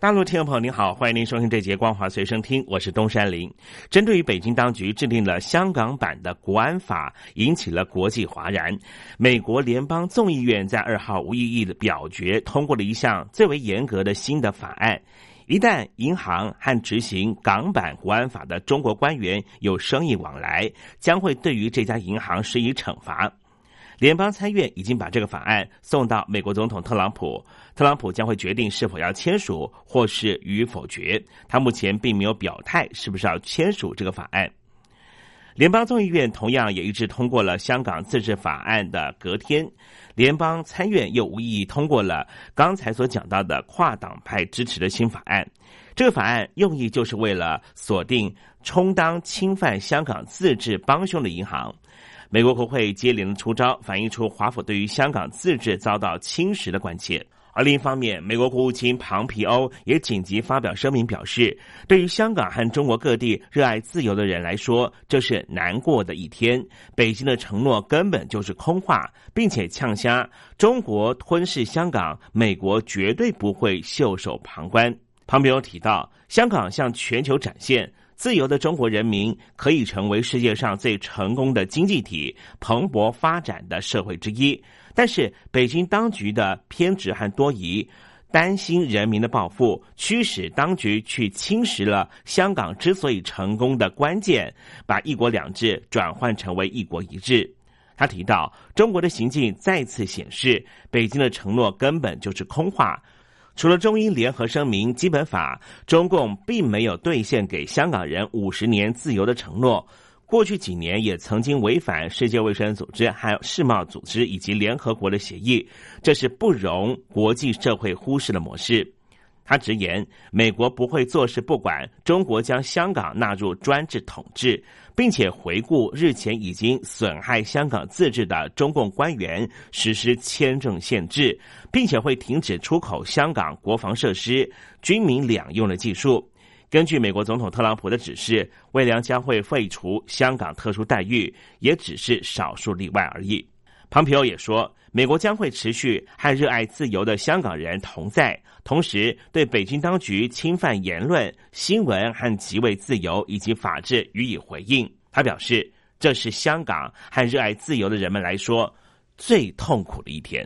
大陆听众朋友您好，欢迎您收听这节光华随身听，我是东山林。针对于北京当局制定了香港版的国安法，引起了国际哗然。美国联邦众议院在二号无异议的表决通过了一项最为严格的新的法案，一旦银行和执行港版国安法的中国官员有生意往来，将会对于这家银行施以惩罚。联邦参院已经把这个法案送到美国总统特朗普，特朗普将会决定是否要签署或是予以否决。他目前并没有表态是不是要签署这个法案。联邦众议院同样也一致通过了香港自治法案的隔天，联邦参院又无异议通过了刚才所讲到的跨党派支持的新法案。这个法案用意就是为了锁定充当侵犯香港自治帮凶的银行。美国国会接连出招，反映出华府对于香港自治遭到侵蚀的关切。而另一方面，美国国务卿庞皮欧也紧急发表声明，表示，对于香港和中国各地热爱自由的人来说，这是难过的一天。北京的承诺根本就是空话，并且呛瞎中国吞噬香港，美国绝对不会袖手旁观。庞皮欧提到，香港向全球展现。自由的中国人民可以成为世界上最成功的经济体、蓬勃发展的社会之一，但是北京当局的偏执和多疑，担心人民的报复，驱使当局去侵蚀了香港之所以成功的关键，把“一国两制”转换成为“一国一制”。他提到，中国的行径再次显示，北京的承诺根本就是空话。除了中英联合声明、基本法，中共并没有兑现给香港人五十年自由的承诺。过去几年也曾经违反世界卫生组织、还有世贸组织以及联合国的协议，这是不容国际社会忽视的模式。他直言，美国不会坐视不管中国将香港纳入专制统治，并且回顾日前已经损害香港自治的中共官员实施签证限制，并且会停止出口香港国防设施、军民两用的技术。根据美国总统特朗普的指示，未来将会废除香港特殊待遇，也只是少数例外而已。庞皮欧也说。美国将会持续和热爱自由的香港人同在，同时对北京当局侵犯言论、新闻和极为自由以及法治予以回应。他表示，这是香港和热爱自由的人们来说最痛苦的一天。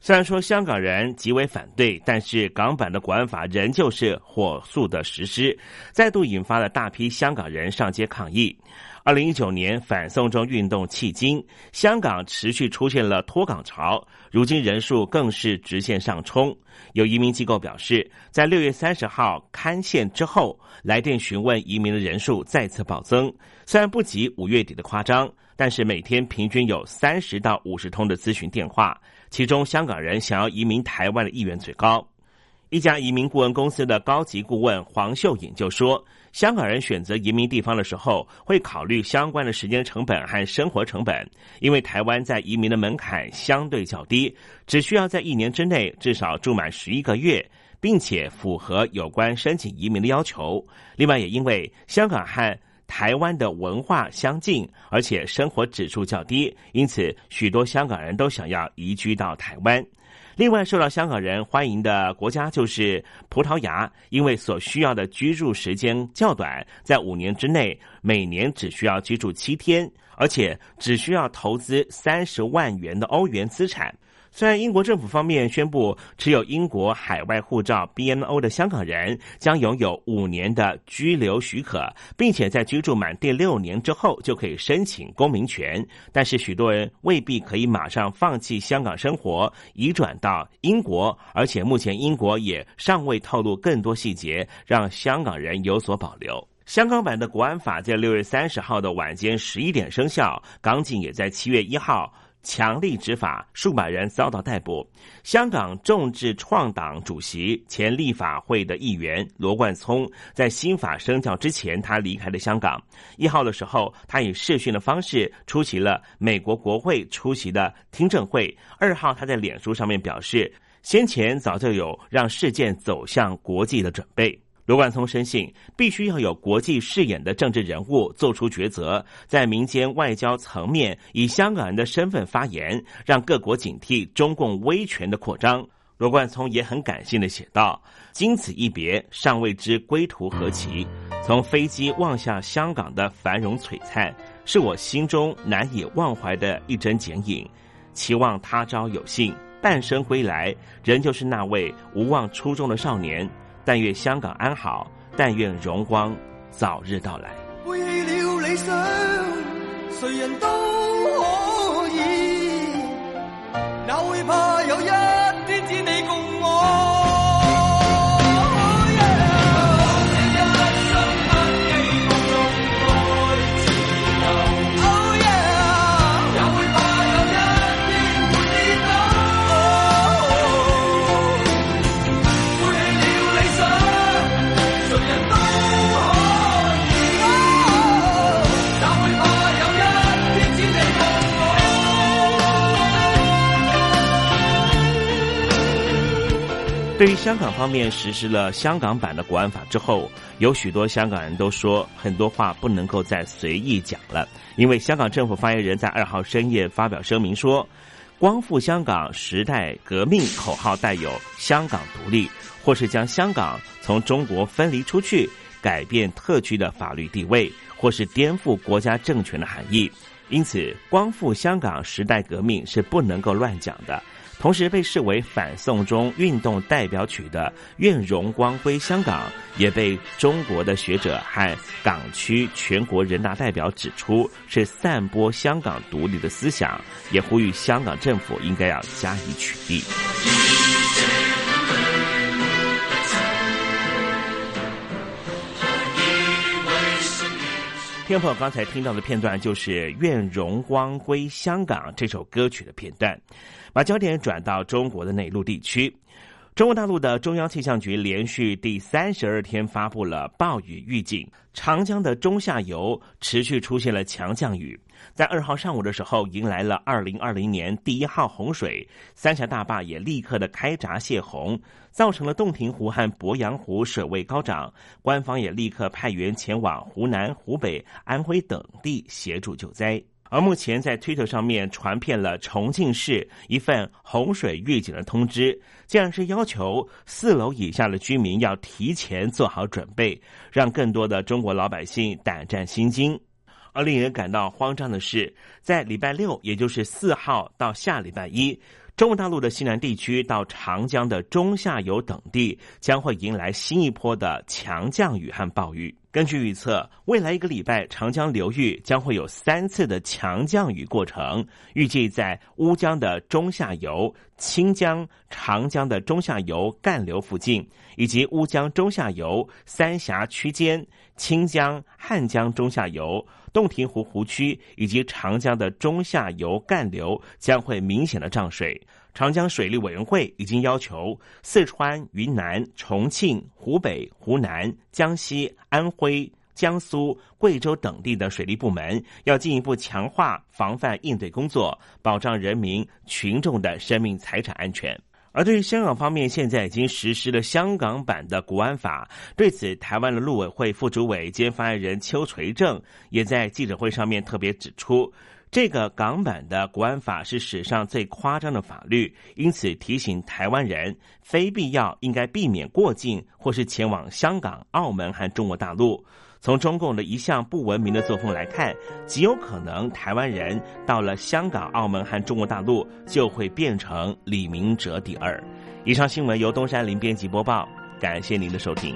虽然说香港人极为反对，但是港版的国安法仍旧是火速的实施，再度引发了大批香港人上街抗议。二零一九年反送中运动迄今，香港持续出现了脱港潮，如今人数更是直线上冲。有移民机构表示，在六月三十号刊线之后，来电询问移民的人数再次暴增。虽然不及五月底的夸张，但是每天平均有三十到五十通的咨询电话，其中香港人想要移民台湾的意愿最高。一家移民顾问公司的高级顾问黄秀颖就说。香港人选择移民地方的时候，会考虑相关的时间成本和生活成本，因为台湾在移民的门槛相对较低，只需要在一年之内至少住满十一个月，并且符合有关申请移民的要求。另外，也因为香港和台湾的文化相近，而且生活指数较低，因此许多香港人都想要移居到台湾。另外，受到香港人欢迎的国家就是葡萄牙，因为所需要的居住时间较短，在五年之内，每年只需要居住七天，而且只需要投资三十万元的欧元资产。虽然英国政府方面宣布，持有英国海外护照 （BNO） 的香港人将拥有五年的居留许可，并且在居住满第六年之后就可以申请公民权，但是许多人未必可以马上放弃香港生活，移转到英国，而且目前英国也尚未透露更多细节，让香港人有所保留。香港版的国安法在六月三十号的晚间十一点生效，港警也在七月一号。强力执法，数百人遭到逮捕。香港众志创党主席、前立法会的议员罗冠聪，在新法生效之前，他离开了香港。一号的时候，他以视讯的方式出席了美国国会出席的听证会。二号，他在脸书上面表示，先前早就有让事件走向国际的准备。罗冠聪深信，必须要有国际视野的政治人物做出抉择，在民间外交层面以香港人的身份发言，让各国警惕中共威权的扩张。罗冠聪也很感性的写道：“经此一别，尚未知归途何其。从飞机望向香港的繁荣璀璨，是我心中难以忘怀的一帧剪影。期望他朝有幸半生归来，仍旧是那位无忘初衷的少年。”但愿香港安好，但愿荣光早日到来。背弃了理想，谁人都可以，哪会怕有一对于香港方面实施了香港版的国安法之后，有许多香港人都说很多话不能够再随意讲了，因为香港政府发言人在二号深夜发表声明说，光复香港时代革命口号带有香港独立，或是将香港从中国分离出去，改变特区的法律地位，或是颠覆国家政权的含义。因此，光复香港时代革命是不能够乱讲的。同时被视为反送中运动代表曲的《愿荣光归香港》，也被中国的学者和港区全国人大代表指出是散播香港独立的思想，也呼吁香港政府应该要加以取缔。听众刚才听到的片段就是《愿荣光归香港》这首歌曲的片段。把焦点转到中国的内陆地区，中国大陆的中央气象局连续第三十二天发布了暴雨预警，长江的中下游持续出现了强降雨，在二号上午的时候迎来了二零二零年第一号洪水，三峡大坝也立刻的开闸泄洪，造成了洞庭湖和鄱阳湖水位高涨，官方也立刻派员前往湖南、湖北、安徽等地协助救灾。而目前在推特上面传遍了重庆市一份洪水预警的通知，竟然是要求四楼以下的居民要提前做好准备，让更多的中国老百姓胆战心惊。而令人感到慌张的是，在礼拜六，也就是四号到下礼拜一。中国大陆的西南地区到长江的中下游等地将会迎来新一波的强降雨和暴雨。根据预测，未来一个礼拜，长江流域将会有三次的强降雨过程。预计在乌江的中下游、清江、长江的中下游干流附近，以及乌江中下游、三峡区间、清江、汉江中下游。洞庭湖湖区以及长江的中下游干流将会明显的涨水。长江水利委员会已经要求四川、云南、重庆、湖北、湖南、江西、安徽、江苏、贵州等地的水利部门要进一步强化防范应对工作，保障人民群众的生命财产安全。而对于香港方面，现在已经实施了香港版的国安法。对此，台湾的陆委会副主委兼发言人邱垂正也在记者会上面特别指出，这个港版的国安法是史上最夸张的法律，因此提醒台湾人，非必要应该避免过境或是前往香港、澳门和中国大陆。从中共的一项不文明的作风来看，极有可能台湾人到了香港、澳门和中国大陆就会变成李明哲第二。以上新闻由东山林编辑播报，感谢您的收听。